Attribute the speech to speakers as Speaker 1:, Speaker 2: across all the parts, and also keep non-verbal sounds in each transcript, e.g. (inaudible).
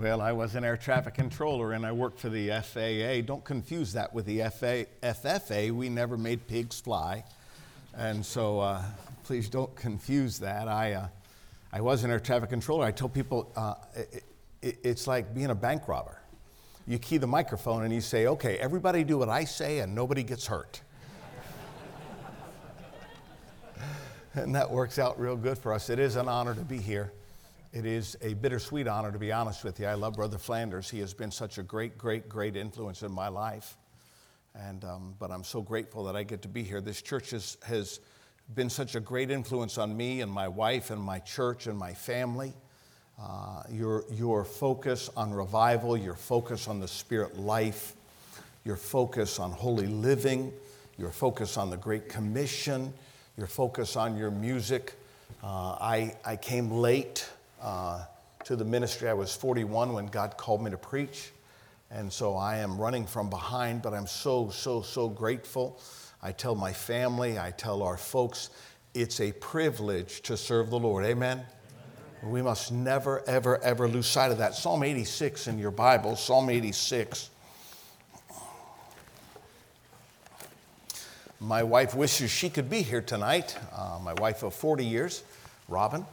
Speaker 1: Well, I was an air traffic controller and I worked for the FAA. Don't confuse that with the FA, FFA. We never made pigs fly. And so uh, please don't confuse that. I, uh, I was an air traffic controller. I tell people uh, it, it, it's like being a bank robber. You key the microphone and you say, okay, everybody do what I say and nobody gets hurt. (laughs) and that works out real good for us. It is an honor to be here. It is a bittersweet honor, to be honest with you. I love Brother Flanders. He has been such a great, great, great influence in my life. And, um, but I'm so grateful that I get to be here. This church has, has been such a great influence on me and my wife and my church and my family. Uh, your, your focus on revival, your focus on the spirit life, your focus on holy living, your focus on the Great Commission, your focus on your music. Uh, I, I came late uh, to the ministry. I was 41 when God called me to preach. And so I am running from behind, but I'm so, so, so grateful. I tell my family, I tell our folks, it's a privilege to serve the Lord. Amen? Amen? We must never, ever, ever lose sight of that. Psalm 86 in your Bible, Psalm 86. My wife wishes she could be here tonight. Uh, my wife of 40 years, Robin.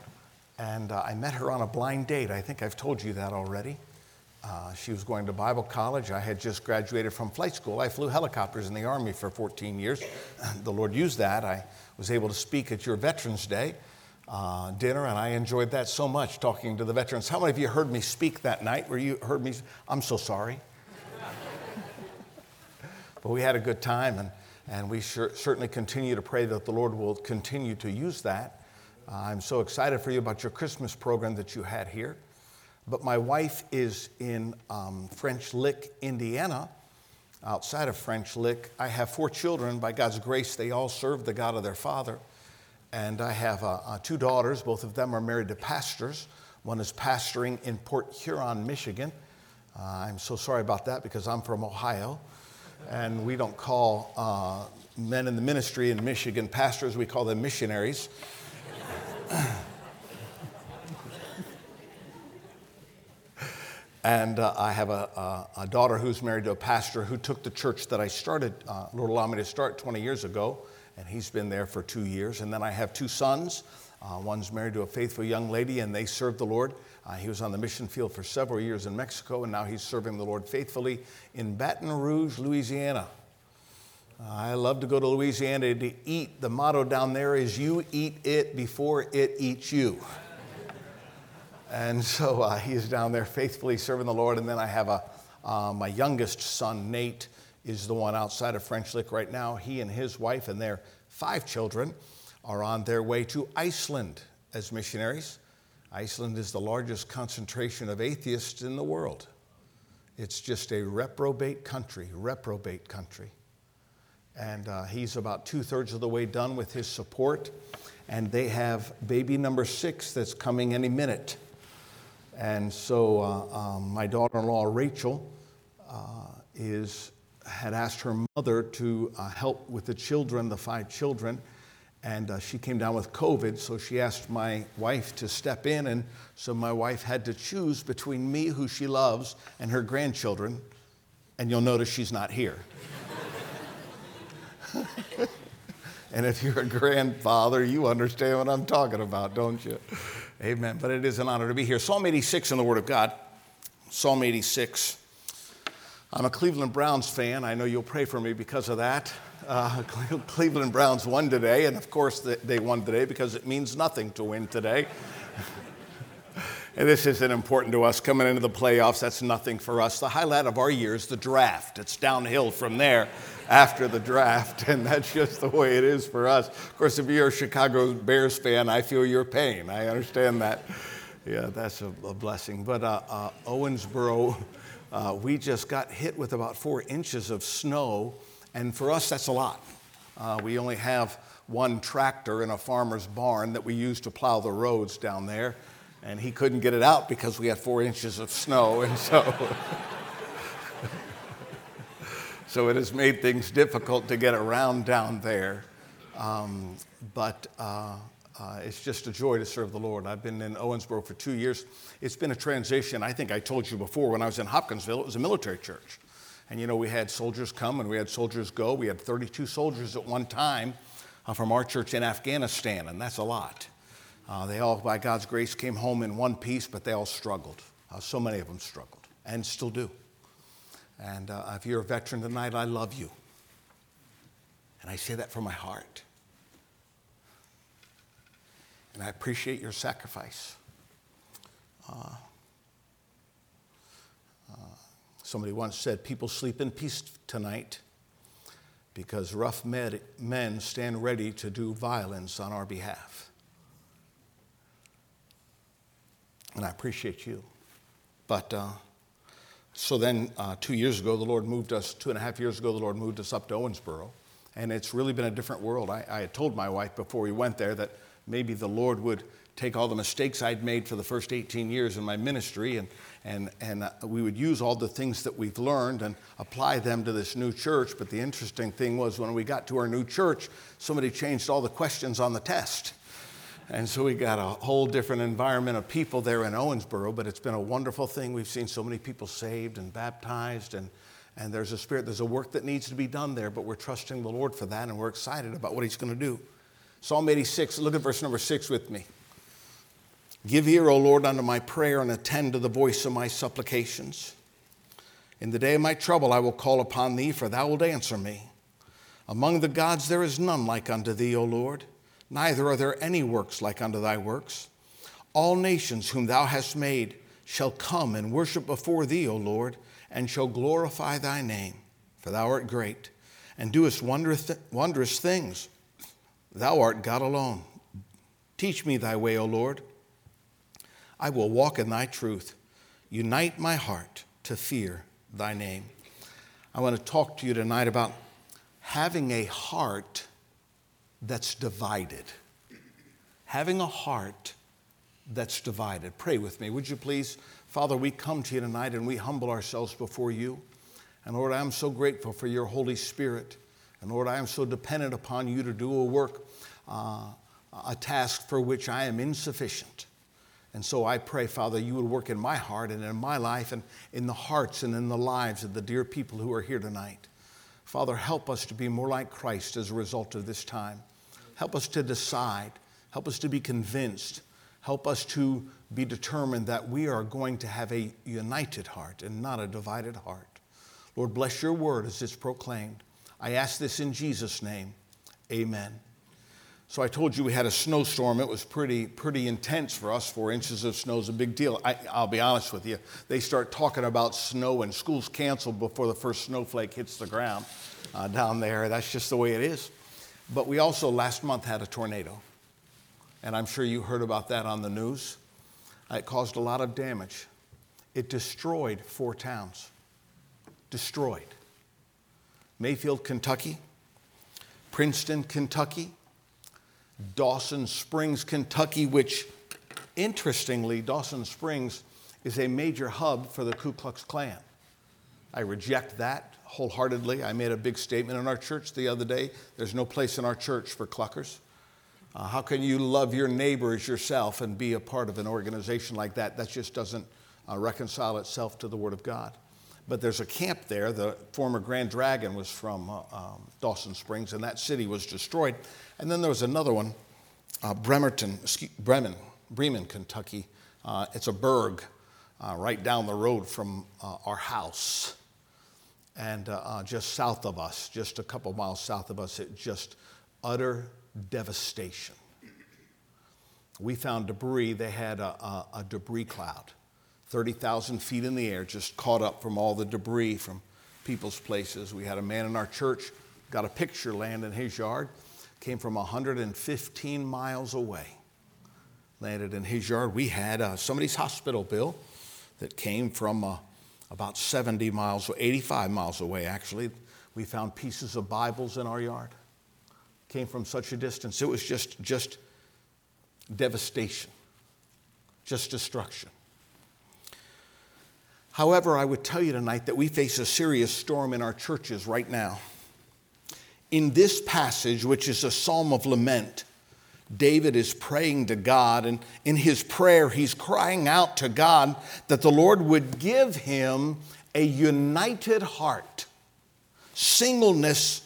Speaker 1: And uh, I met her on a blind date. I think I've told you that already. Uh, she was going to Bible college. I had just graduated from flight school. I flew helicopters in the Army for 14 years. (clears throat) the Lord used that. I was able to speak at your Veterans Day uh, dinner, and I enjoyed that so much talking to the veterans. How many of you heard me speak that night? Where you heard me? I'm so sorry. (laughs) but we had a good time, and, and we sure, certainly continue to pray that the Lord will continue to use that I'm so excited for you about your Christmas program that you had here. But my wife is in um, French Lick, Indiana, outside of French Lick. I have four children. By God's grace, they all serve the God of their father. And I have uh, uh, two daughters. Both of them are married to pastors. One is pastoring in Port Huron, Michigan. Uh, I'm so sorry about that because I'm from Ohio. And we don't call uh, men in the ministry in Michigan pastors, we call them missionaries. (coughs) and uh, I have a, a, a, daughter who's married to a pastor who took the church that I started, uh, Lord allowed me to start 20 years ago, and he's been there for two years. And then I have two sons. Uh, one's married to a faithful young lady, and they serve the Lord. Uh, he was on the mission field for several years in Mexico, and now he's serving the Lord faithfully in Baton Rouge, Louisiana. I love to go to Louisiana to eat. The motto down there is you eat it before it eats you. and so uh, he is down there faithfully serving the Lord. And then I have a, uh, my youngest son, Nate, is the one outside of French Lick right now. He and his wife and their five children are on their way to Iceland as missionaries. Iceland is the largest concentration of atheists in the world. It's just a reprobate country, reprobate country. And uh, he's about two thirds of the way done with his support. And they have baby number six that's coming any minute. And so uh, um, my daughter in law, Rachel, uh, is, had asked her mother to uh, help with the children, the five children. And uh, she came down with COVID, so she asked my wife to step in. And so my wife had to choose between me, who she loves, and her grandchildren. And you'll notice she's not here. (laughs) and if you're a grandfather, you understand what I'm talking about, don't you? Amen. But it is an honor to be here. Psalm 86 in the Word of God. Psalm 86. I'm a Cleveland Browns fan. I know you'll pray for me because of that. Uh, (laughs) Cleveland Browns won today, and of course they won today because it means nothing to win today. (laughs) and this isn't important to us coming into the playoffs. That's nothing for us. The highlight of our year is the draft. It's downhill from there after the draft, and that's just the way it is for us. Of course, if you're a Chicago Bears fan, I feel your pain. I understand that. Yeah, that's a, a blessing. But uh, uh, Owensboro, uh, we just got hit with about four inches of snow, and for us, that's a lot. Uh, we only have one tractor in a farmer's barn that we use to plow the roads down there, and he couldn't get it out because we had four inches of snow, and so. (laughs) so it has made things difficult to get around down there. Um, but uh, uh, it's just a joy to serve the Lord. I've been in Owensboro for two years. It's been a transition. I think I told you before when I was in Hopkinsville, it was a military church. And you know, we had soldiers come and we had soldiers go. We had 32 soldiers at one time uh, from our church in Afghanistan, and that's a lot. Uh, they all, by God's grace, came home in one piece, but they all struggled. Uh, so many of them struggled and still do. And uh, if you're a veteran tonight, I love you. And I say that from my heart. And I appreciate your sacrifice. Uh, uh, somebody once said, People sleep in peace tonight because rough med- men stand ready to do violence on our behalf. And I appreciate you. But uh, so then, uh, two years ago, the Lord moved us, two and a half years ago, the Lord moved us up to Owensboro. And it's really been a different world. I, I had told my wife before we went there that maybe the Lord would take all the mistakes I'd made for the first 18 years in my ministry and, and, and uh, we would use all the things that we've learned and apply them to this new church. But the interesting thing was when we got to our new church, somebody changed all the questions on the test. And so we got a whole different environment of people there in Owensboro, but it's been a wonderful thing. We've seen so many people saved and baptized, and, and there's a spirit, there's a work that needs to be done there, but we're trusting the Lord for that, and we're excited about what He's going to do. Psalm 86, look at verse number 6 with me. Give ear, O Lord, unto my prayer, and attend to the voice of my supplications. In the day of my trouble I will call upon thee, for thou wilt answer me. Among the gods there is none like unto thee, O Lord, neither are there any works like unto thy works. All nations whom thou hast made shall come and worship before thee, O Lord, and shall glorify thy name, for thou art great, and doest wondrous things. Thou art God alone. Teach me thy way, O Lord. I will walk in thy truth. Unite my heart to fear thy name. I want to talk to you tonight about having a heart that's divided. Having a heart that's divided. Pray with me, would you please? Father, we come to you tonight and we humble ourselves before you. And Lord, I am so grateful for your Holy Spirit. And Lord, I am so dependent upon you to do a work, uh, a task for which I am insufficient. And so I pray, Father, you would work in my heart and in my life and in the hearts and in the lives of the dear people who are here tonight. Father, help us to be more like Christ as a result of this time. Help us to decide. Help us to be convinced. Help us to be determined that we are going to have a united heart and not a divided heart. Lord, bless your word as it's proclaimed. I ask this in Jesus' name. Amen. So I told you we had a snowstorm. It was pretty, pretty intense for us. Four inches of snow is a big deal. I, will be honest with you. They start talking about snow and school's canceled before the first snowflake hits the ground uh, down there. That's just the way it is. But we also last month had a tornado. And I'm sure you heard about that on the news. It caused a lot of damage. It destroyed four towns. Destroyed. Mayfield, Kentucky, Princeton, Kentucky, Dawson Springs, Kentucky, which interestingly, Dawson Springs is a major hub for the Ku Klux Klan. I reject that wholeheartedly. I made a big statement in our church the other day. There's no place in our church for cluckers. Uh, how can you love your neighbor as yourself and be a part of an organization like that? That just doesn't uh, reconcile itself to the Word of God. But there's a camp there. The former Grand Dragon was from uh, um, Dawson Springs, and that city was destroyed. And then there was another one, uh, Bremerton, Bremen, Bremen, Kentucky. Uh, it's a burg uh, right down the road from uh, our house. And uh, uh, just south of us, just a couple miles south of us, it just utter devastation. We found debris. They had a, a, a debris cloud, 30,000 feet in the air, just caught up from all the debris from people's places. We had a man in our church, got a picture land in his yard came from 115 miles away, landed in his yard. We had uh, somebody's hospital bill that came from uh, about 70 miles, or 85 miles away, actually. We found pieces of Bibles in our yard. Came from such a distance. It was just, just devastation, just destruction. However, I would tell you tonight that we face a serious storm in our churches right now in this passage, which is a psalm of lament, David is praying to God, and in his prayer, he's crying out to God that the Lord would give him a united heart, singleness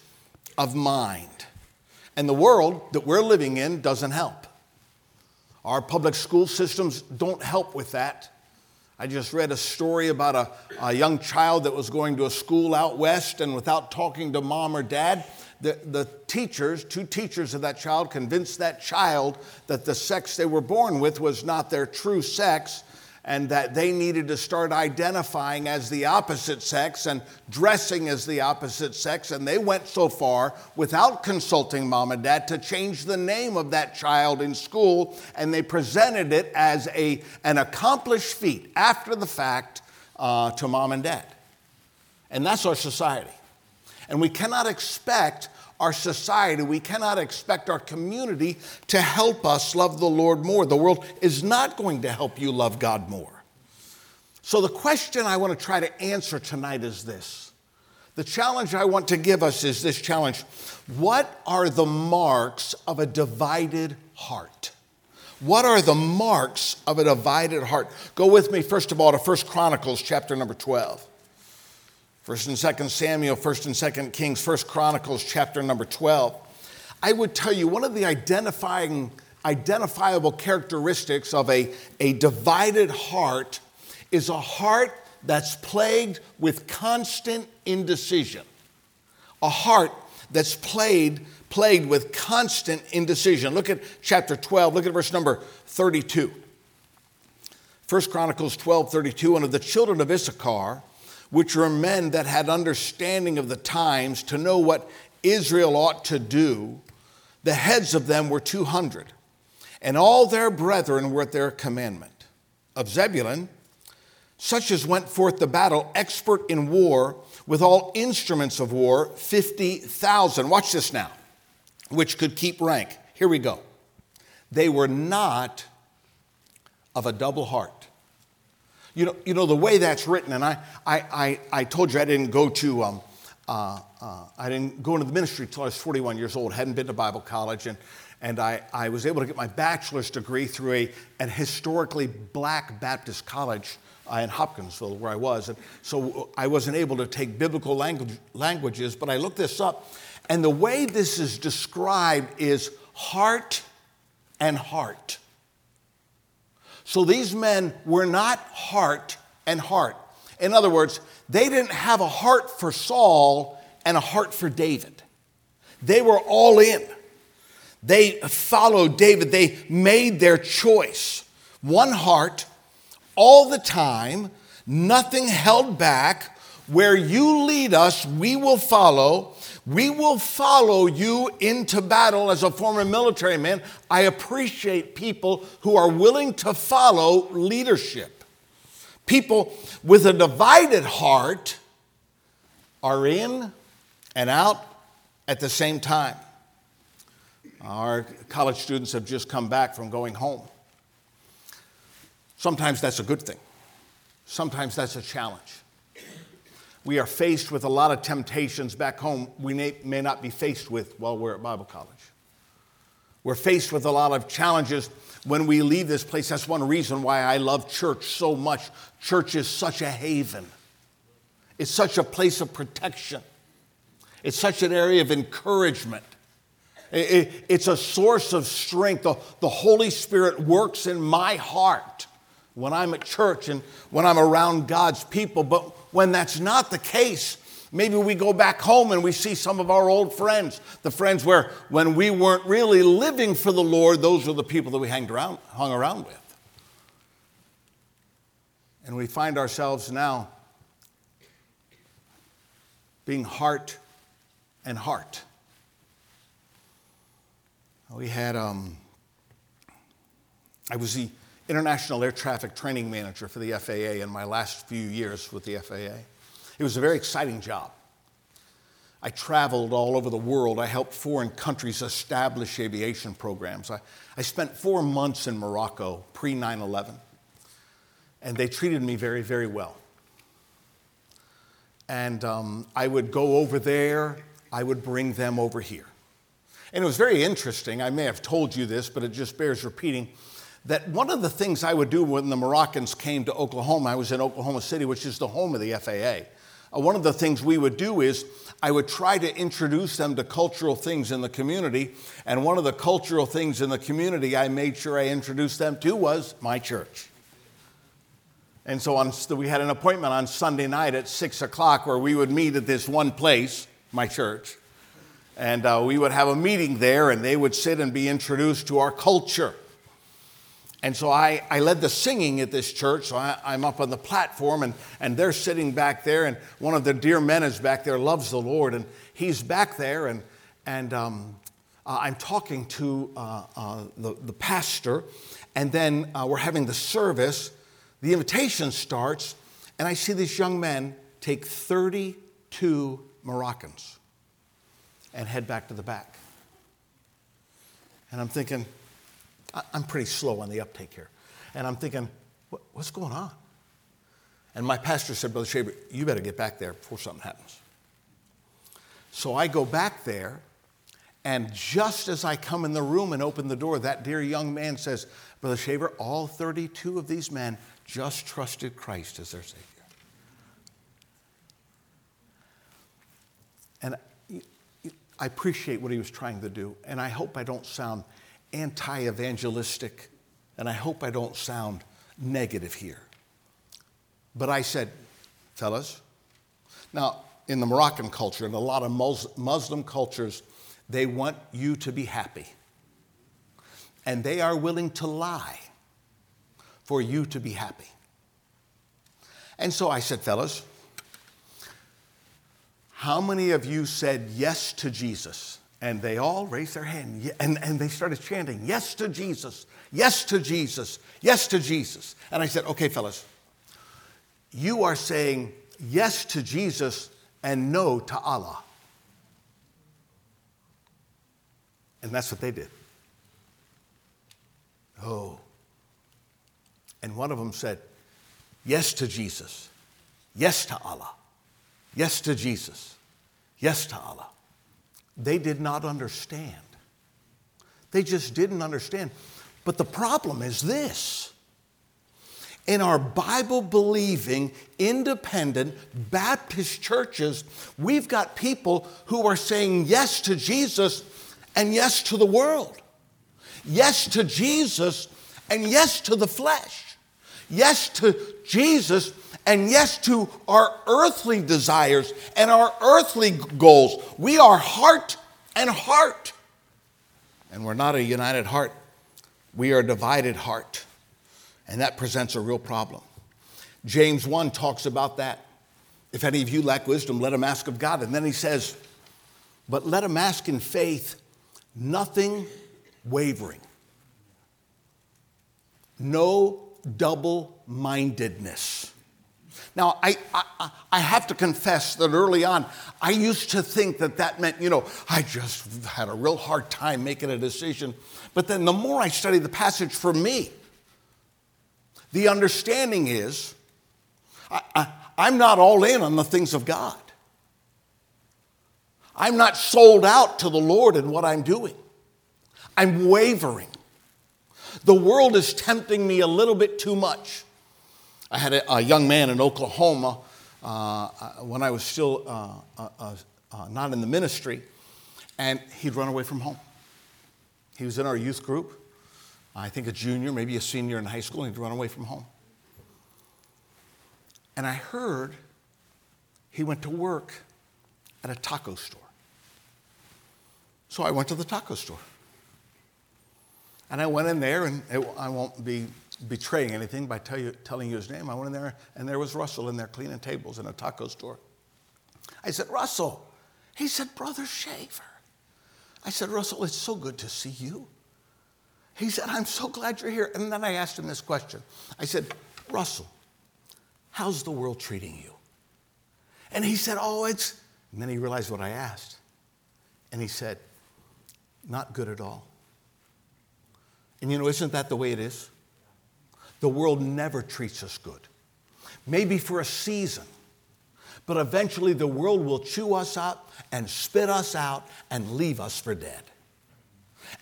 Speaker 1: of mind. And the world that we're living in doesn't help. Our public school systems don't help with that. I just read a story about a, a, young child that was going to a school out west, and without talking to mom or dad, the, the teachers, two teachers of that child, convinced that child that the sex they were born with was not their true sex and that they needed to start identifying as the opposite sex and dressing as the opposite sex. And they went so far without consulting mom and dad to change the name of that child in school, and they presented it as a, an accomplished feat after the fact uh, to mom and dad. And that's our society. And we cannot expect our society, we cannot expect our community to help us love the Lord more. The world is not going to help you love God more. So, the question I want to try to answer tonight is this. The challenge I want to give us is this challenge What are the marks of a divided heart? What are the marks of a divided heart? Go with me, first of all, to First Chronicles chapter number 12. First and Second Samuel, First and Second Kings, First Chronicles, chapter number 12. I would tell you one of the identifying, identifiable characteristics of a, a divided heart is a heart that's plagued with constant indecision. A heart that's plagued, plagued with constant indecision. Look at chapter 12, look at verse number 32. First Chronicles 12, 32, and of the children of Issachar, which were men that had understanding of the times to know what Israel ought to do. The heads of them were 200, and all their brethren were at their commandment. Of Zebulun, such as went forth to battle, expert in war, with all instruments of war, 50,000. Watch this now, which could keep rank. Here we go. They were not of a double heart. You know, you know the way that's written, and I, I, I, I told you I didn't go to, um, uh, uh, I didn't go into the ministry until I was 41 years old, hadn't been to Bible college, and, and I, I was able to get my bachelor's degree through a, an historically black Baptist college uh, in Hopkinsville, where I was. And so I wasn't able to take biblical language, languages, but I looked this up, and the way this is described is heart and heart. So these men were not heart and heart. In other words, they didn't have a heart for Saul and a heart for David. They were all in. They followed David, they made their choice. One heart, all the time, nothing held back. Where you lead us, we will follow. We will follow you into battle as a former military man. I appreciate people who are willing to follow leadership. People with a divided heart are in and out at the same time. Our college students have just come back from going home. Sometimes that's a good thing, sometimes that's a challenge we are faced with a lot of temptations back home we may, may not be faced with while we're at Bible college. We're faced with a lot of challenges when we leave this place. That's one reason why I love church so much. Church is such a haven, it's such a place of protection, it's such an area of encouragement. It's a source of strength. The Holy Spirit works in my heart when I'm at church and when I'm around God's people. But when that's not the case, maybe we go back home and we see some of our old friends, the friends where when we weren't really living for the Lord, those were the people that we hanged around, hung around with. And we find ourselves now being heart and heart. We had, um, I was the International Air Traffic Training Manager for the FAA in my last few years with the FAA. It was a very exciting job. I traveled all over the world. I helped foreign countries establish aviation programs. I, I spent four months in Morocco pre 9 11, and they treated me very, very well. And um, I would go over there, I would bring them over here. And it was very interesting. I may have told you this, but it just bears repeating that one of the things I would do when the Moroccans came to Oklahoma, I was in Oklahoma City, which is the home of the FAA. Uh, one of the things we would do is I would try to introduce them to cultural things in the community. And one of the cultural things in the community I made sure I introduced them to was my church. And so on, we had an appointment on Sunday night at six o'clock where we would meet at this one place, my church. And uh, we would have a meeting there, and they would sit and be introduced to our culture. And so I, I led the singing at this church. So I, am up on the platform, and, and they're sitting back there. And one of the dear men is back there, loves the Lord. And he's back there, and, and um, uh, I'm talking to uh, uh the, the pastor. And then uh, we're having the service. The invitation starts, and I see this young man take 32 Moroccans and head back to the back. And I'm thinking, I'm pretty slow on the uptake here. And I'm thinking, what's going on? And my pastor said, Brother Shaver, you better get back there before something happens. So I go back there, and just as I come in the room and open the door, that dear young man says, Brother Shaver, all 32 of these men just trusted Christ as their Savior. And I appreciate what he was trying to do, and I hope I don't sound anti evangelistic, and I hope I don't sound negative here. But I said, fellas, now in the Moroccan culture and a lot of Muslim cultures, they want you to be happy. And they are willing to lie for you to be happy. And so I said, fellas, how many of you said yes to Jesus? And they all raised their hand and, and they started chanting, Yes to Jesus, yes to Jesus, yes to Jesus. And I said, Okay, fellas, you are saying yes to Jesus and no to Allah. And that's what they did. Oh. And one of them said, Yes to Jesus, yes to Allah. Yes to Jesus. Yes to Allah. They did not understand. They just didn't understand. But the problem is this in our Bible believing, independent Baptist churches, we've got people who are saying yes to Jesus and yes to the world, yes to Jesus and yes to the flesh, yes to Jesus and yes to our earthly desires and our earthly goals. We are heart and heart. And we're not a united heart, we are a divided heart. And that presents a real problem. James 1 talks about that. If any of you lack wisdom, let him ask of God. And then he says, But let him ask in faith, nothing wavering, no double mindedness. Now, I, I, I, have to confess that early on, I used to think that that meant, you know, I just had a real hard time making a decision. But then the more I study the passage for me, the understanding is I, I, I'm not all in on the things of God. I'm not sold out to the Lord in what I'm doing. I'm wavering. The world is tempting me a little bit too much. I had a, a young man in Oklahoma uh, uh when I was still uh, uh, uh, not in the ministry, and he'd run away from home. He was in our youth group, I think a junior, maybe a senior in high school, and he'd run away from home. And I heard he went to work at a taco store. So I went to the taco store. And I went in there, and it, I won't be betraying anything by tell you, telling you his name. I went in there, and there was Russell in there cleaning tables in a taco store. I said, Russell. He said, Brother Shaver. I said, Russell, it's so good to see you. He said, I'm so glad you're here. And then I asked him this question I said, Russell, how's the world treating you? And he said, Oh, it's. And then he realized what I asked. And he said, Not good at all. And you know, isn't that the way it is? The world never treats us good. Maybe for a season, but eventually the world will chew us up and spit us out and leave us for dead.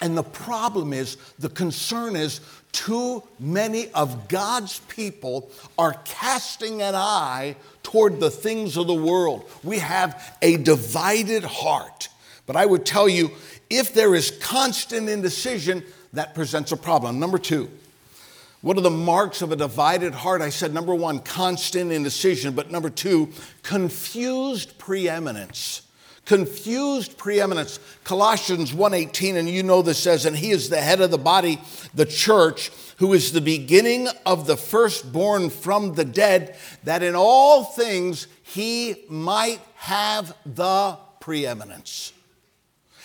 Speaker 1: And the problem is, the concern is, too many of God's people are casting an eye toward the things of the world. We have a divided heart. But I would tell you, if there is constant indecision, that presents a problem. Number two, what are the marks of a divided heart? I said number one, constant indecision, but number two, confused preeminence confused preeminence. Colossians 1:18 and you know this says and he is the head of the body, the church, who is the beginning of the firstborn from the dead, that in all things he might have the preeminence.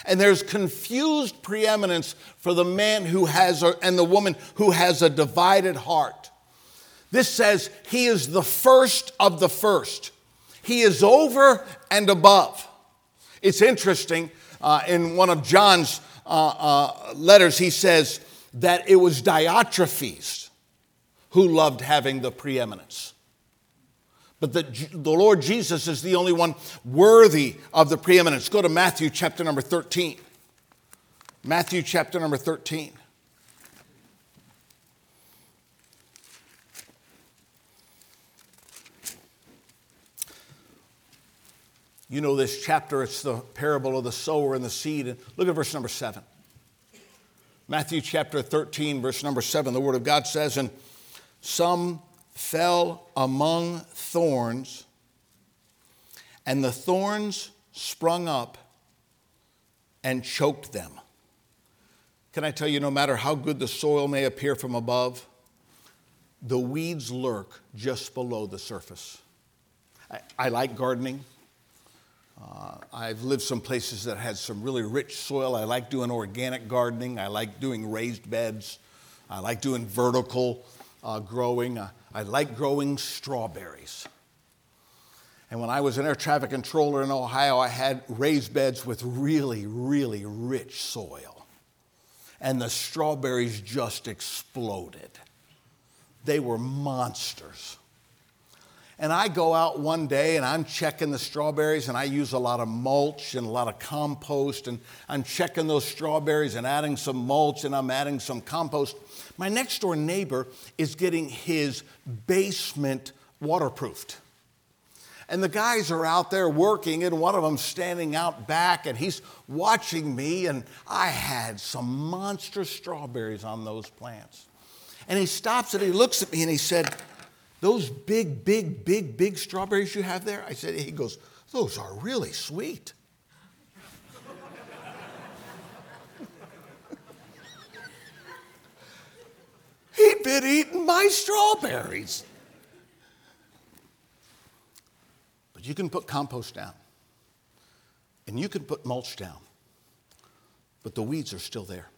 Speaker 1: And there's confused preeminence for the man who has and the woman who has a divided heart. This says he is the first of the first. He is over and above. It's interesting, uh, in one of John's uh, uh, letters, he says that it was Diotrephes who loved having the preeminence. But the, the Lord Jesus is the only one worthy of the preeminence. Go to Matthew chapter number 13. Matthew chapter number 13. You know this chapter, it's the parable of the sower and the seed. And look at verse number seven. Matthew chapter 13, verse number seven, the word of God says, And some fell among thorns, and the thorns sprung up and choked them. Can I tell you, no matter how good the soil may appear from above, the weeds lurk just below the surface. I, I like gardening. Uh, I've lived some places that had some really rich soil. I like doing organic gardening. I like doing raised beds. I like doing vertical uh, growing. Uh, I like growing strawberries. And when I was an air traffic controller in Ohio, I had raised beds with really, really rich soil. And the strawberries just exploded. They were monsters. And I go out one day and I'm checking the strawberries and I use a lot of mulch and a lot of compost and I'm checking those strawberries and adding some mulch and I'm adding some compost. My next door neighbor is getting his basement waterproofed. And the guys are out there working, and one of them standing out back, and he's watching me. And I had some monster strawberries on those plants. And he stops and he looks at me and he said, those big, big, big, big strawberries you have there? I said, he goes, those are really sweet. He'd been eating my strawberries. But you can put compost down and you can put mulch down, but the weeds are still there.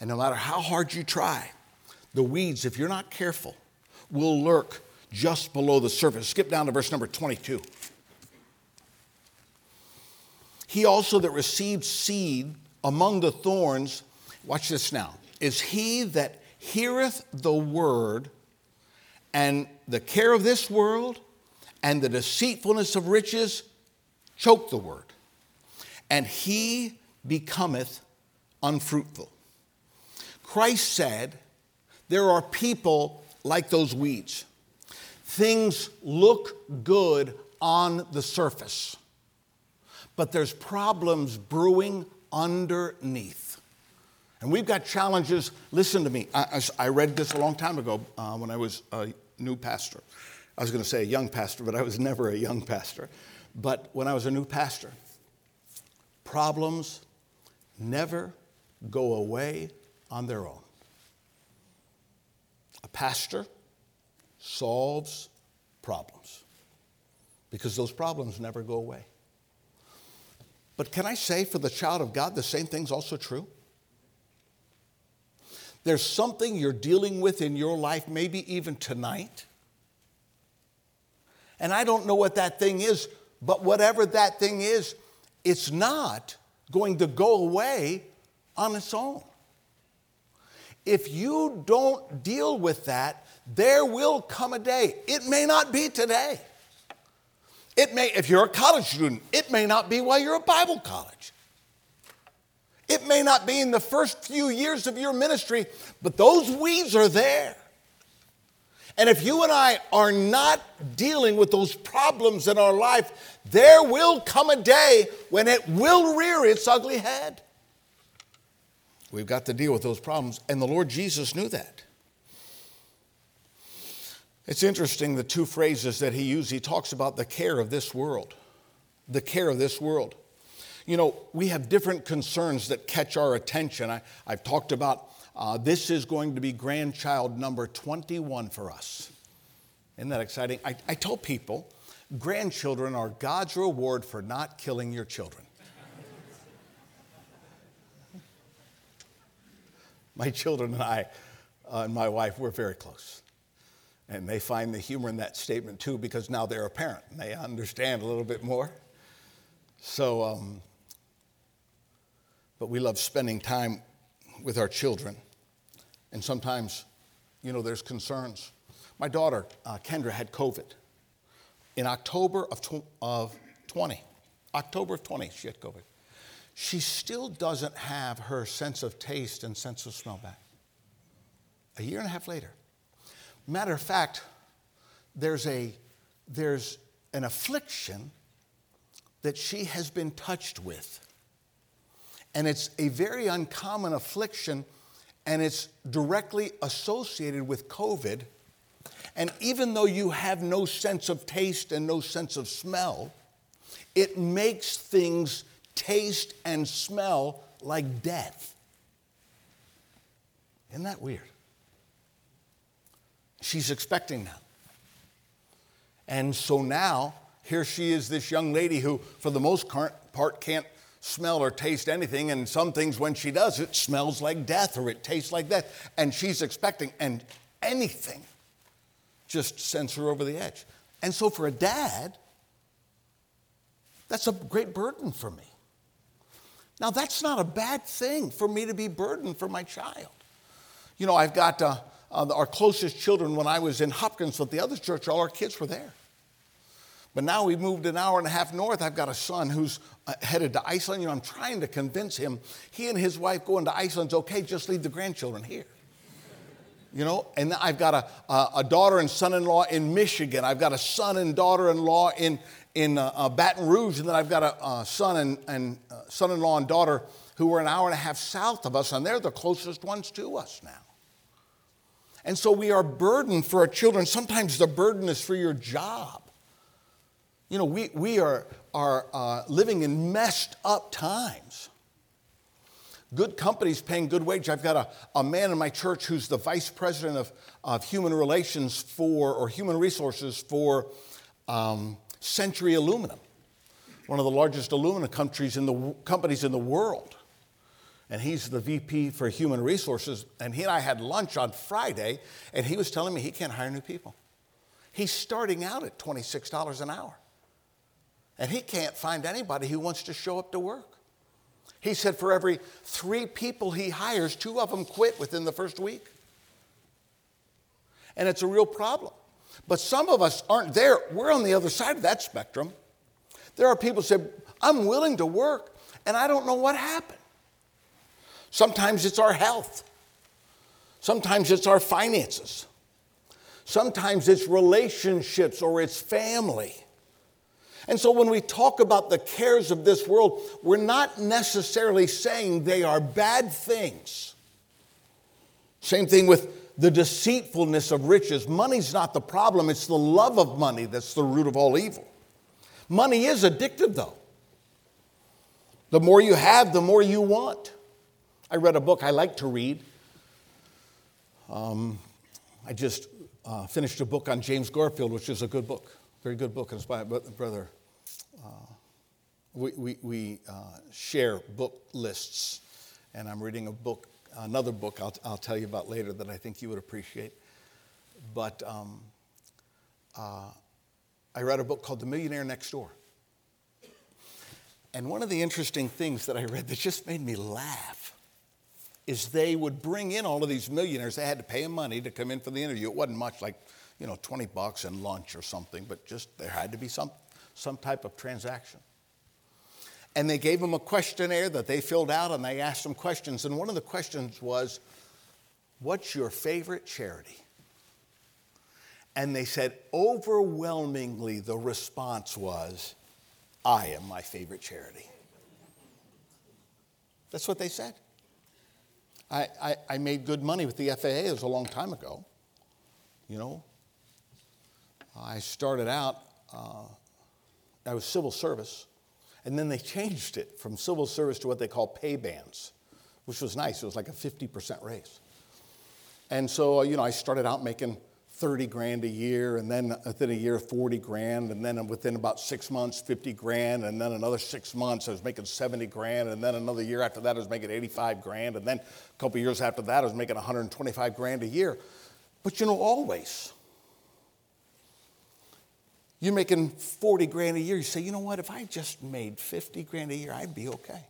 Speaker 1: And no matter how hard you try, the weeds, if you're not careful, will lurk just below the surface. Skip down to verse number 22. He also that received seed among the thorns, watch this now, is he that heareth the word, and the care of this world and the deceitfulness of riches choke the word, and he becometh unfruitful. Christ said, There are people like those weeds. Things look good on the surface, but there's problems brewing underneath. And we've got challenges. Listen to me. I, I read this a long time ago uh, when I was a new pastor. I was going to say a young pastor, but I was never a young pastor. But when I was a new pastor, problems never go away on their own. A pastor solves problems because those problems never go away. But can I say for the child of God, the same thing's also true? There's something you're dealing with in your life, maybe even tonight. And I don't know what that thing is, but whatever that thing is, it's not going to go away on its own if you don't deal with that, there will come a day. It may not be today. It may, if you're a college student, it may not be while you're at Bible college. It may not be in the first few years of your ministry, but those weeds are there. And if you and I are not dealing with those problems in our life, there will come a day when it will rear its ugly head. We've got to deal with those problems, and the Lord Jesus knew that. It's interesting the two phrases that he used. He talks about the care of this world, the care of this world. You know, we have different concerns that catch our attention. I, have talked about uh, this is going to be grandchild number 21 for us. Isn't that exciting? I, I told people grandchildren are God's reward for not killing your children. (laughs) my children and I uh, and my wife, we're very close. And they find the humor in that statement too because now they're a parent and they understand a little bit more. So, um, but we love spending time with our children. And sometimes, you know, there's concerns. My daughter, uh, Kendra, had COVID in October of, tw- of 20. October of 20, she had COVID. She still doesn't have her sense of taste and sense of smell back. A year and a half later. Matter of fact, there's, a, there's an affliction that she has been touched with. And it's a very uncommon affliction and it's directly associated with COVID. And even though you have no sense of taste and no sense of smell, it makes things taste and smell like death. Isn't that weird? She's expecting now. And so now, here she is, this young lady who, for the most part, can't smell or taste anything, and some things when she does, it smells like death or it tastes like death. And she's expecting, and anything just sends her over the edge. And so for a dad, that's a great burden for me. Now, that's not a bad thing for me to be burdened for my child. You know, I've got uh, uh, our closest children when I was in Hopkins with the other church, all our kids were there. But now we moved an hour and a half north. I've got a son who's uh, headed to Iceland. You know, I'm trying to convince him, he and his wife going to Iceland's okay, just leave the grandchildren here. You know, and I've got a, a, a daughter and son in law in Michigan. I've got a son and daughter in law in, in uh, uh, Baton Rouge. And then I've got a, son and, and uh, son in law and daughter who are an hour and a half south of us, and they're the closest ones to us now. And so we are burdened for our children. Sometimes the burden is for your job. You know, we, we are, are uh, living in messed up times. Good companies paying good wage. I've got a, a man in my church who's the vice president of, of human relations for, or human resources for um, Century Aluminum, one of the largest aluminum countries in the, companies in the world. And he's the VP for human resources. And he and I had lunch on Friday, and he was telling me he can't hire new people. He's starting out at $26 an hour. And he can't find anybody who wants to show up to work. He said for every three people he hires, two of them quit within the first week. And it's a real problem. But some of us aren't there. We're on the other side of that spectrum. There are people who say, I'm willing to work, and I don't know what happened. Sometimes it's our health. Sometimes it's our finances. Sometimes it's relationships or it's family. And so when we talk about the cares of this world, we're not necessarily saying they are bad things. Same thing with the deceitfulness of riches. Money's not the problem, it's the love of money that's the root of all evil. Money is addictive, though. The more you have, the more you want. I read a book I like to read. Um, I just uh, finished a book on James Garfield, which is a good book, very good book, inspired by brother we, we, we uh, share book lists, and I'm reading a book, another book I'll, I'll tell you about later that I think you would appreciate. But um, uh, I read a book called The Millionaire Next Door. And one of the interesting things that I read that just made me laugh is they would bring in all of these millionaires. They had to pay them money to come in for the interview. It wasn't much, like, you know, 20 bucks and lunch or something, but just there had to be some, some type of transaction. And they gave them a questionnaire that they filled out and they asked them questions. And one of the questions was, What's your favorite charity? And they said, overwhelmingly, the response was, I am my favorite charity. That's what they said. I, I, I, made good money with the FAA. It was a long time ago. You know, I started out, uh, I was civil service, and then they changed it from civil service to what they call pay bands, which was nice. It was like a 50% raise. And so, uh, you know, I started out making 30 grand a year, and then uh, within a year, 40 grand, and then within about six months, 50 grand, and then another six months, I was making 70 grand, and then another year after that, I was making 85 grand, and then a couple years after that, I was making 125 grand a year. But you know, always, you're making 40 grand a year, you say, you know what, if I just made 50 grand a year, I'd be okay.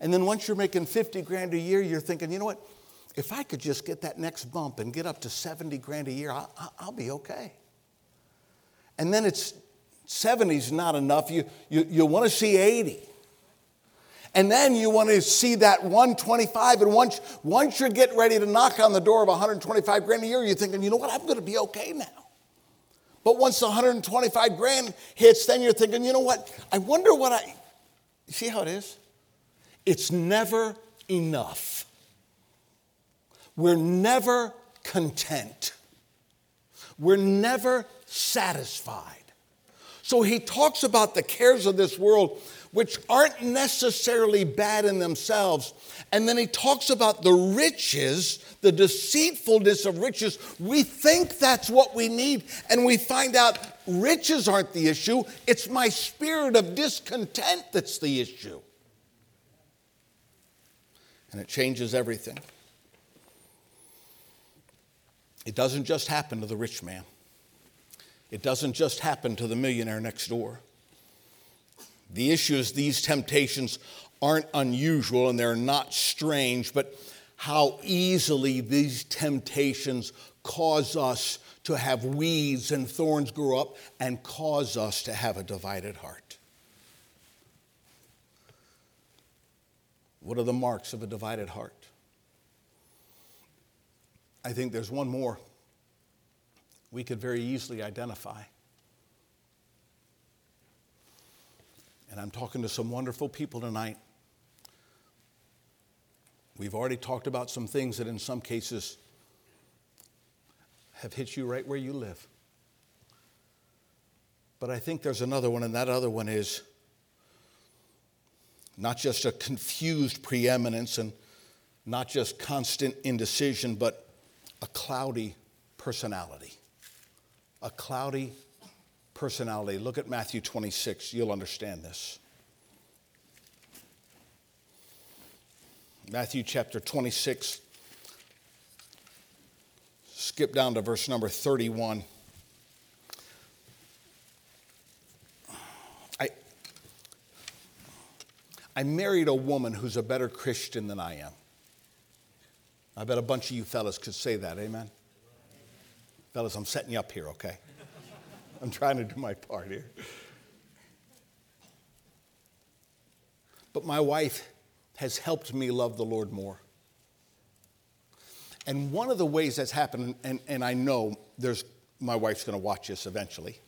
Speaker 1: And then once you're making 50 grand a year, you're thinking, you know what, if I could just get that next bump and get up to 70 grand a year, I'll, I'll be okay. And then it's 70 is not enough. You, you, you want to see 80. And then you want to see that 125. And once, once you're getting ready to knock on the door of 125 grand a year, you're thinking, you know what, I'm going to be okay now. But once the 125 grand hits, then you're thinking, you know what, I wonder what I. See how it is? It's never enough. We're never content. We're never satisfied. So he talks about the cares of this world, which aren't necessarily bad in themselves. And then he talks about the riches, the deceitfulness of riches. We think that's what we need, and we find out riches aren't the issue. It's my spirit of discontent that's the issue. And it changes everything. It doesn't just happen to the rich man, it doesn't just happen to the millionaire next door. The issue is these temptations aren't unusual and they're not strange, but how easily these temptations cause us to have weeds and thorns grow up and cause us to have a divided heart. What are the marks of a divided heart? I think there's one more we could very easily identify. And I'm talking to some wonderful people tonight. We've already talked about some things that, in some cases, have hit you right where you live. But I think there's another one, and that other one is not just a confused preeminence and not just constant indecision, but a cloudy personality. A cloudy personality. Look at Matthew 26, you'll understand this. Matthew chapter 26, skip down to verse number 31. I, I married a woman who's a better Christian than I am. I bet a bunch of you fellas could say that, amen? Fellas, I'm setting you up here, okay? I'm trying to do my part here. But my wife has helped me love the Lord more. And one of the ways that's happened, and, and I know there's my wife's going to watch this eventually.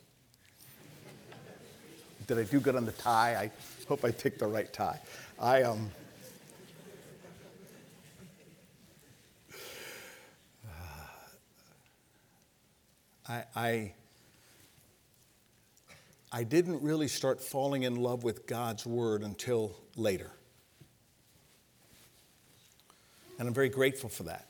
Speaker 1: Did I do good on the tie? I hope I picked the right tie. I um, I, I, I didn't really start falling in love with God's Word until later. And I'm very grateful for that.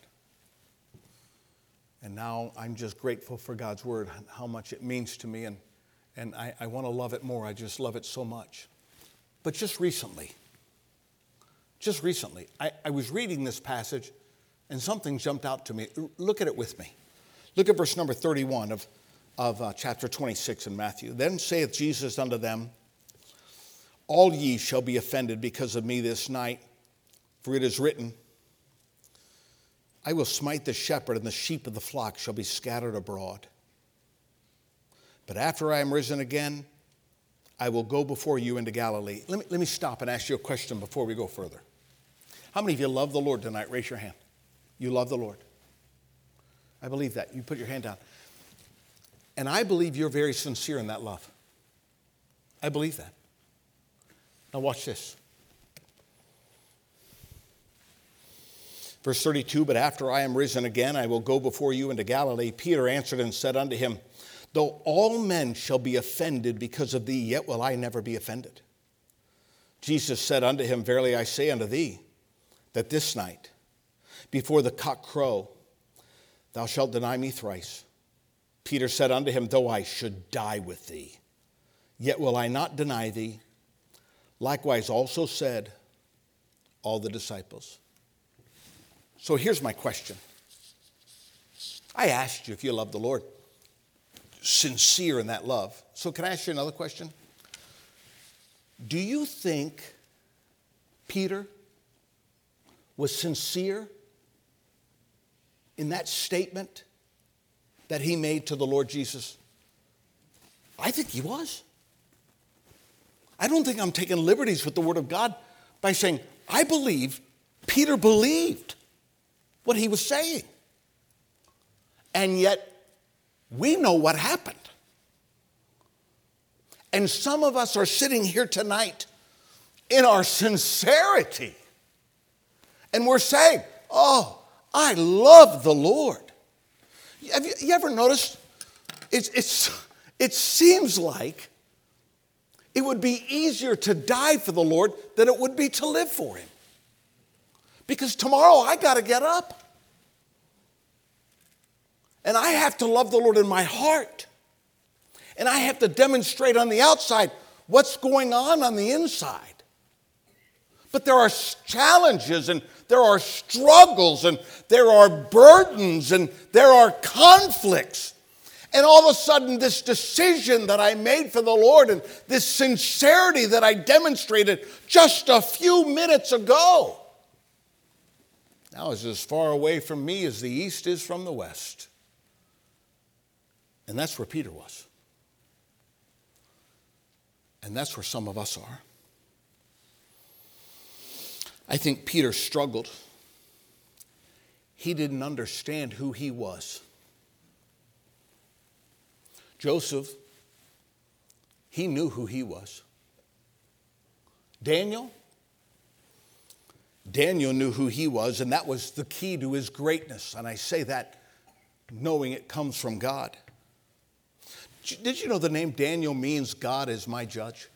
Speaker 1: And now I'm just grateful for God's Word, how much it means to me, and, and I, I want to love it more. I just love it so much. But just recently, just recently, I, I was reading this passage and something jumped out to me. Look at it with me. Look at verse number 31 of, of uh, chapter 26 in Matthew. Then saith Jesus unto them, All ye shall be offended because of me this night, for it is written, I will smite the shepherd, and the sheep of the flock shall be scattered abroad. But after I am risen again, I will go before you into Galilee. Let me, let me stop and ask you a question before we go further. How many of you love the Lord tonight? Raise your hand. You love the Lord. I believe that. You put your hand down. And I believe you're very sincere in that love. I believe that. Now, watch this. Verse 32 But after I am risen again, I will go before you into Galilee. Peter answered and said unto him, Though all men shall be offended because of thee, yet will I never be offended. Jesus said unto him, Verily I say unto thee, that this night, before the cock crow, thou shalt deny me thrice. Peter said unto him, Though I should die with thee, yet will I not deny thee. Likewise also said all the disciples. So here's my question. I asked you if you love the Lord, sincere in that love. So can I ask you another question? Do you think Peter was sincere in that statement that he made to the Lord Jesus? I think he was. I don't think I'm taking liberties with the Word of God by saying, I believe Peter believed what he was saying. And yet, we know what happened. And some of us are sitting here tonight in our sincerity. And we're saying, Oh, I love the Lord. Have you, you ever noticed? It's, it's, it seems like it would be easier to die for the Lord than it would be to live for Him. Because tomorrow I got to get up. And I have to love the Lord in my heart. And I have to demonstrate on the outside what's going on on the inside. But there are challenges and there are struggles and there are burdens and there are conflicts. And all of a sudden, this decision that I made for the Lord and this sincerity that I demonstrated just a few minutes ago now is as far away from me as the east is from the west. And that's where Peter was. And that's where some of us are. I think Peter struggled. He didn't understand who he was. Joseph, he knew who he was. Daniel, Daniel knew who he was, and that was the key to his greatness. And I say that knowing it comes from God. Did you know the name Daniel means God is my judge?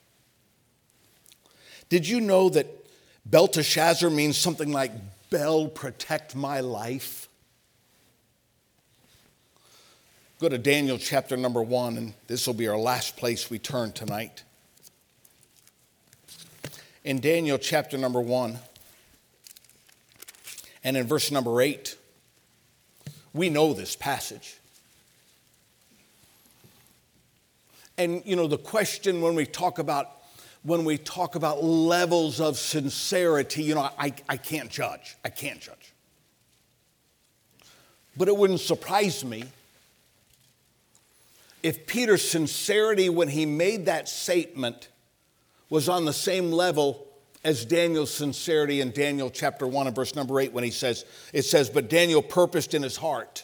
Speaker 1: Did you know that Belteshazzar means something like Bel, protect my life? Go to Daniel chapter number one, and this will be our last place we turn tonight. In Daniel chapter number one, and in verse number eight, we know this passage. And you know, the question when we talk about when we talk about levels of sincerity, you know, I, I can't judge. I can't judge. But it wouldn't surprise me if Peter's sincerity when he made that statement was on the same level as Daniel's sincerity in Daniel chapter 1 and verse number 8 when he says, it says, But Daniel purposed in his heart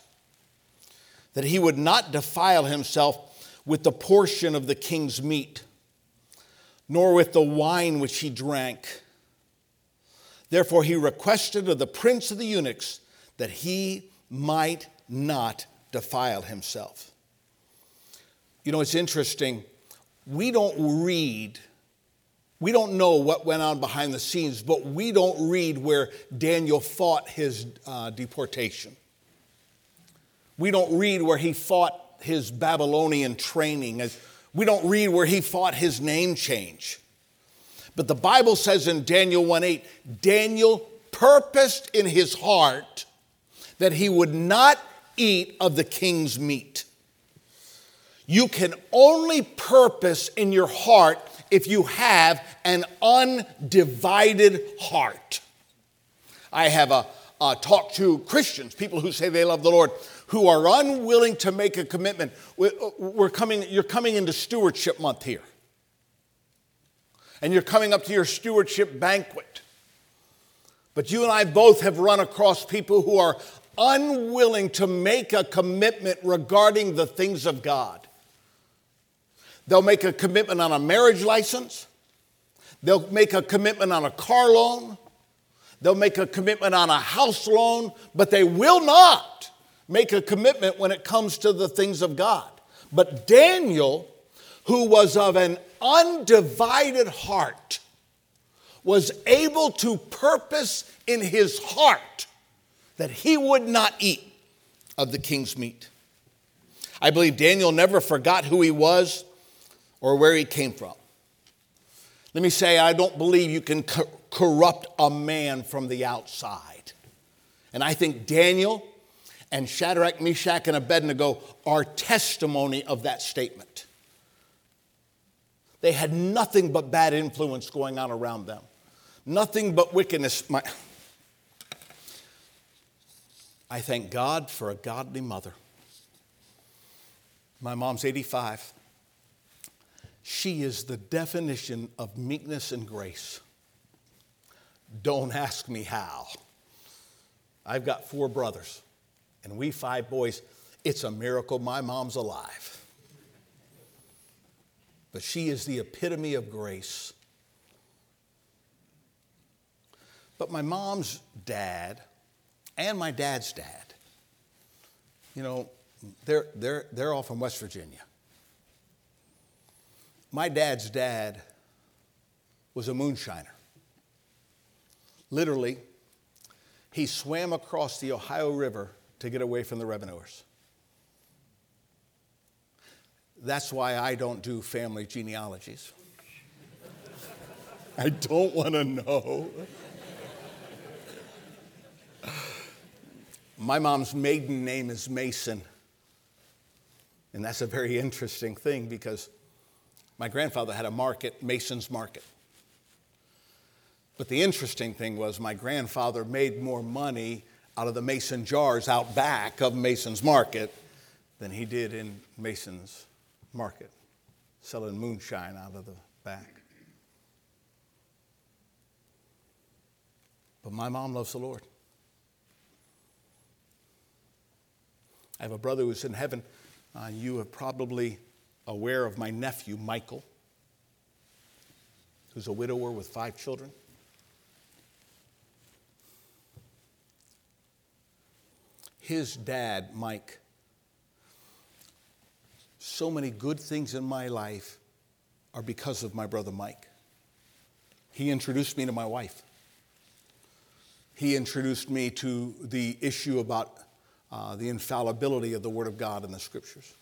Speaker 1: that he would not defile himself with the portion of the king's meat, nor with the wine which he drank. Therefore, he requested of the prince of the eunuchs that he might not defile himself. You know, it's interesting. We don't read, we don't know what went on behind the scenes, but we don't read where Daniel fought his uh, deportation. We don't read where he fought his Babylonian training. We don't read where he fought his name change. But the Bible says in Daniel 1 8, Daniel purposed in his heart that he would not eat of the king's meat. You can only purpose in your heart if you have an undivided heart. I have a, uh, talked to Christians, people who say they love the Lord, who are unwilling to make a commitment. Uh, we're coming, you're coming into stewardship month here. and you're coming up to your stewardship banquet. But you and I both have run across people who are unwilling to make a commitment regarding the things of God. They'll make a commitment on a marriage license, they'll make a commitment on a car loan, they'll make a commitment on a house loan, but they will not make a commitment when it comes to the things of God. But Daniel, who was of an undivided heart, was able to purpose in his heart that he would not eat of the king's meat. I believe Daniel never forgot who he was or where he came from. Let me say, I don't believe you can co- corrupt a man from the outside. And I think Daniel and Shadrach, Meshach, and Abednego are testimony of that statement. They had nothing but bad influence going on around them, nothing but wickedness. My, I thank God for a godly mother. My mom's 85. She is the definition of meekness and grace. Don't ask me how. I've got four brothers, and we five boys. It's a miracle my mom's alive. But she is the epitome of grace. But my mom's dad and my dad's dad, you know, they're, they're, they're all from West Virginia. My dad's dad was a moonshiner. Literally, he swam across the Ohio River to get away from the revenuers. That's why I don't do family genealogies. (laughs) I don't want to know. My mom's maiden name is Mason. And that's a very interesting thing because my grandfather had a market, Mason's Market. But the interesting thing was my grandfather made more money out of the mason jars out back of Mason's Market than he did in Mason's Market, selling moonshine out of the back. But my mom loves the Lord. I have a brother who's in heaven. Uh, you are probably aware of my nephew, Michael, who's a widower with five children. His dad, Mike, so many good things in my life are because of my brother Mike. He introduced me to my wife. He introduced me to the issue about uh, the infallibility of the Word of God in the Scriptures.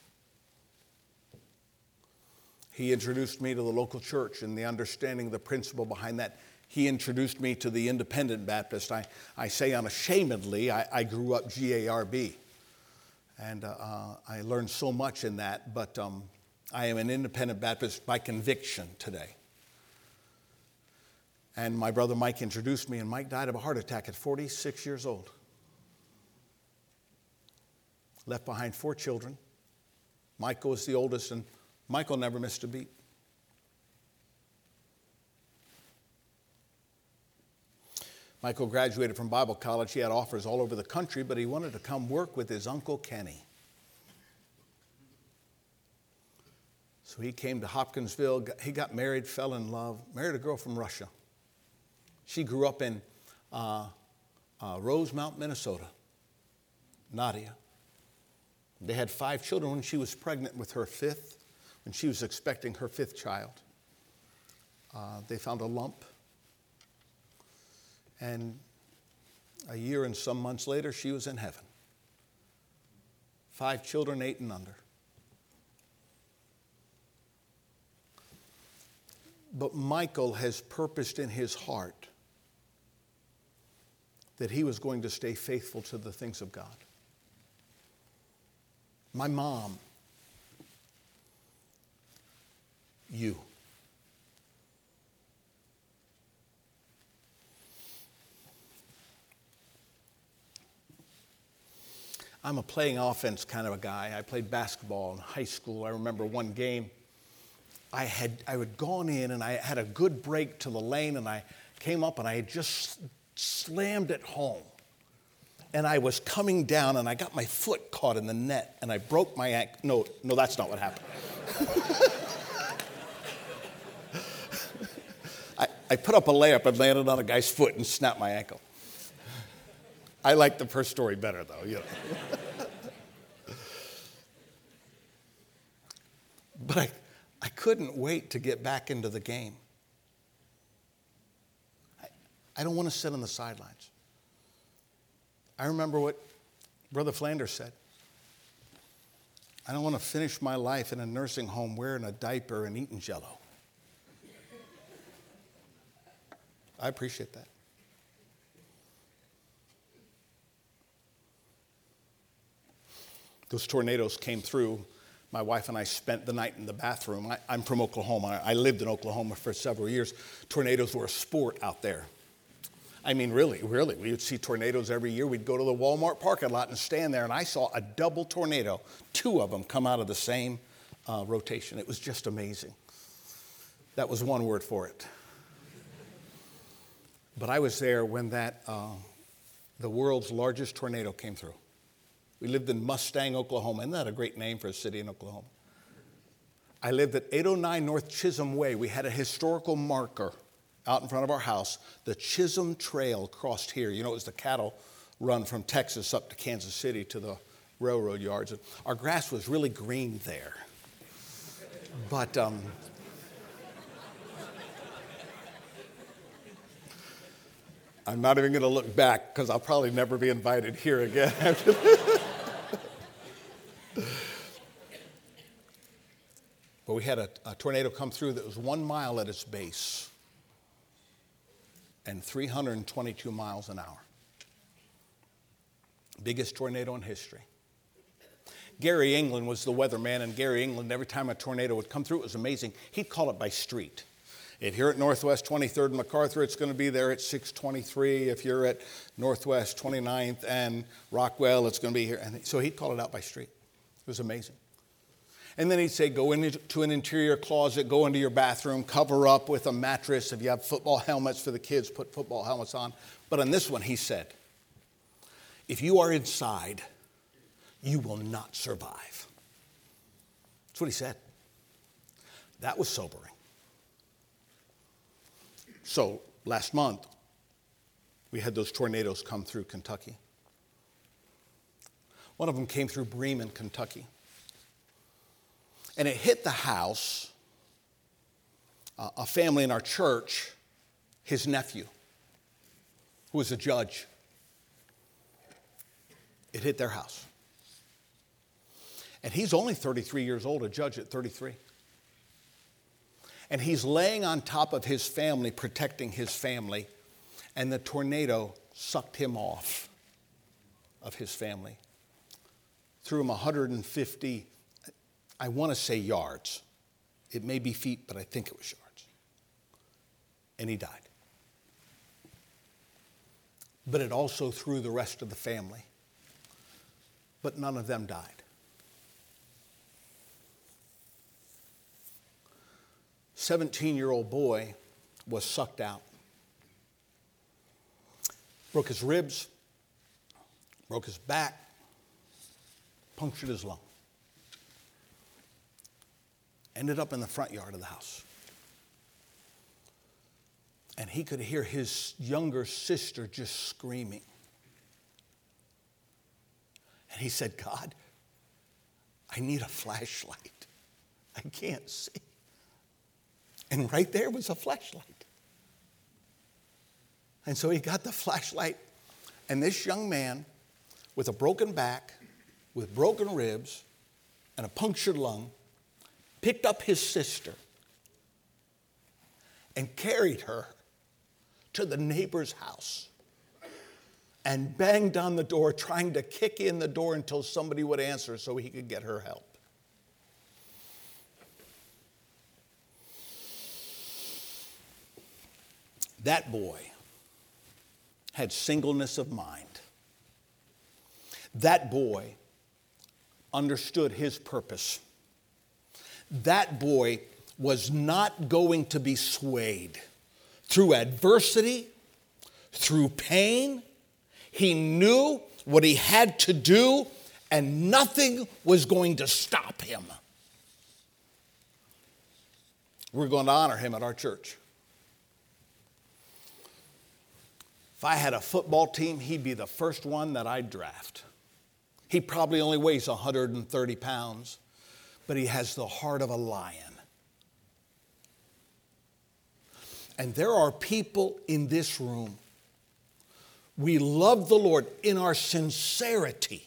Speaker 1: He introduced me to the local church and the understanding of the principle behind that. He introduced me to the independent Baptist. I, I say unashamedly, I, I grew up GARB. And uh, uh, I learned so much in that, but um, I am an independent Baptist by conviction today. And my brother Mike introduced me, and Mike died of a heart attack at 46 years old left behind four children. Michael was the oldest, and Michael never missed a beat. Michael graduated from Bible college. He had offers all over the country, but he wanted to come work with his uncle Kenny. So he came to Hopkinsville. He got married, fell in love, married a girl from Russia. She grew up in uh, uh, Rosemount, Minnesota. Nadia. They had five children when she was pregnant with her fifth, when she was expecting her fifth child. Uh, they found a lump. And a year and some months later, she was in heaven. Five children, eight and under. But Michael has purposed in his heart that he was going to stay faithful to the things of God my mom, you. I'm a playing offense kind of a guy. I played basketball in high school. I remember one game I had I had gone in and I had a good break to the lane and I came up and I had just slammed it home. And I was coming down and I got my foot caught in the net and I broke my ankle. No, no, that's not what happened. (laughs) I, I put up a layup and landed on a guy's foot and snapped my ankle. I like the first story better though, you know. (laughs) but I, I couldn't wait to get back into the game. I, I don't want to sit on the sidelines. I remember what Brother Flanders said. I don't want to finish my life in a nursing home wearing a diaper and eating jello. I appreciate that. Those tornadoes came through. My wife and I spent the night in the bathroom. I, am from Oklahoma. I lived in Oklahoma for several years. Tornadoes were a sport out there. I mean, really, really, we would see tornadoes every year. We'd go to the Walmart parking lot and stand there, and I saw a double tornado, two of them come out of the same uh, rotation. It was just amazing. That was one word for it. But I was there when that, uh, the world's largest tornado came through. We lived in Mustang, Oklahoma. Isn't that a great name for a city in Oklahoma? I lived at 809 North Chisholm Way. We had a historical marker out in front of our house. The Chisholm Trail crossed here. You know, it was the cattle run from Texas up to Kansas City to the railroad yards. Our grass was really green there. But um, I'm not even going to look back because I'll probably never be invited here again but (laughs) we had a, a, tornado come through that was one mile at its base and 322 miles an hour. Biggest tornado in history. Gary England was the weatherman, and Gary England, every time a tornado would come through, it was amazing. He'd call it by street. If you're at Northwest 23rd and MacArthur, it's going to be there at 623. If you're at Northwest 29th and Rockwell, it's going to be here. And so he'd call it out by street. It was amazing. And then he'd say, go into an interior closet, go into your bathroom, cover up with a mattress. If you have football helmets for the kids, put football helmets on. But on this one, he said, if you are inside, you will not survive. That's what he said. That was sobering. So last month, we had those tornadoes come through Kentucky. One of them came through Bremen, Kentucky. And it hit the house, uh, a family in our church, his nephew, who was a judge. It hit their house. And he's only 33 years old, a judge at 33 and he's laying on top of his family, protecting his family, and the tornado sucked him off of his family. Threw him 150, I want to say yards. It may be feet, but I think it was yards. And he died. But it also threw the rest of the family. But none of them died. 17 year old boy was sucked out. Broke his ribs, broke his back, punctured his lung. Ended up in the front yard of the house. And he could hear his younger sister just screaming. And he said, God, I need a flashlight. I can't see. And right there was a flashlight. And so he got the flashlight, and this young man with a broken back, with broken ribs, and a punctured lung picked up his sister and carried her to the neighbor's house and banged on the door, trying to kick in the door until somebody would answer so he could get her help. That boy had singleness of mind. That boy understood his purpose. That boy was not going to be swayed through adversity, through pain. He knew what he had to do, and nothing was going to stop him. We're going to honor him at our church. If I had a football team, he'd be the first one that I'd draft. He probably only weighs 130 pounds, but he has the heart of a lion. And there are people in this room. We love the Lord in our sincerity.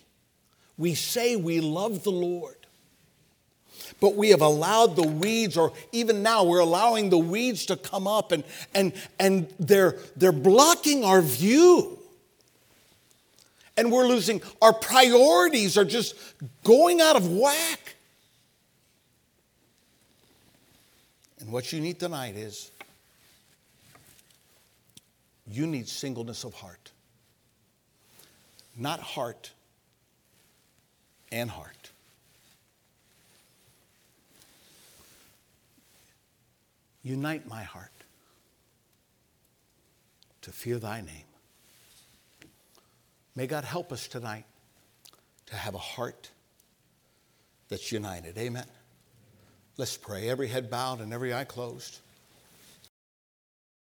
Speaker 1: We say we love the Lord. But we have allowed the weeds, or even now, we're allowing the weeds to come up and, and, and they're, they're blocking our view. And we're losing, our priorities are just going out of whack. And what you need tonight is you need singleness of heart. Not heart and heart. Unite my heart to fear thy name. May God help us tonight to have a heart that's united. Amen. Let's pray. Every head bowed and every eye closed.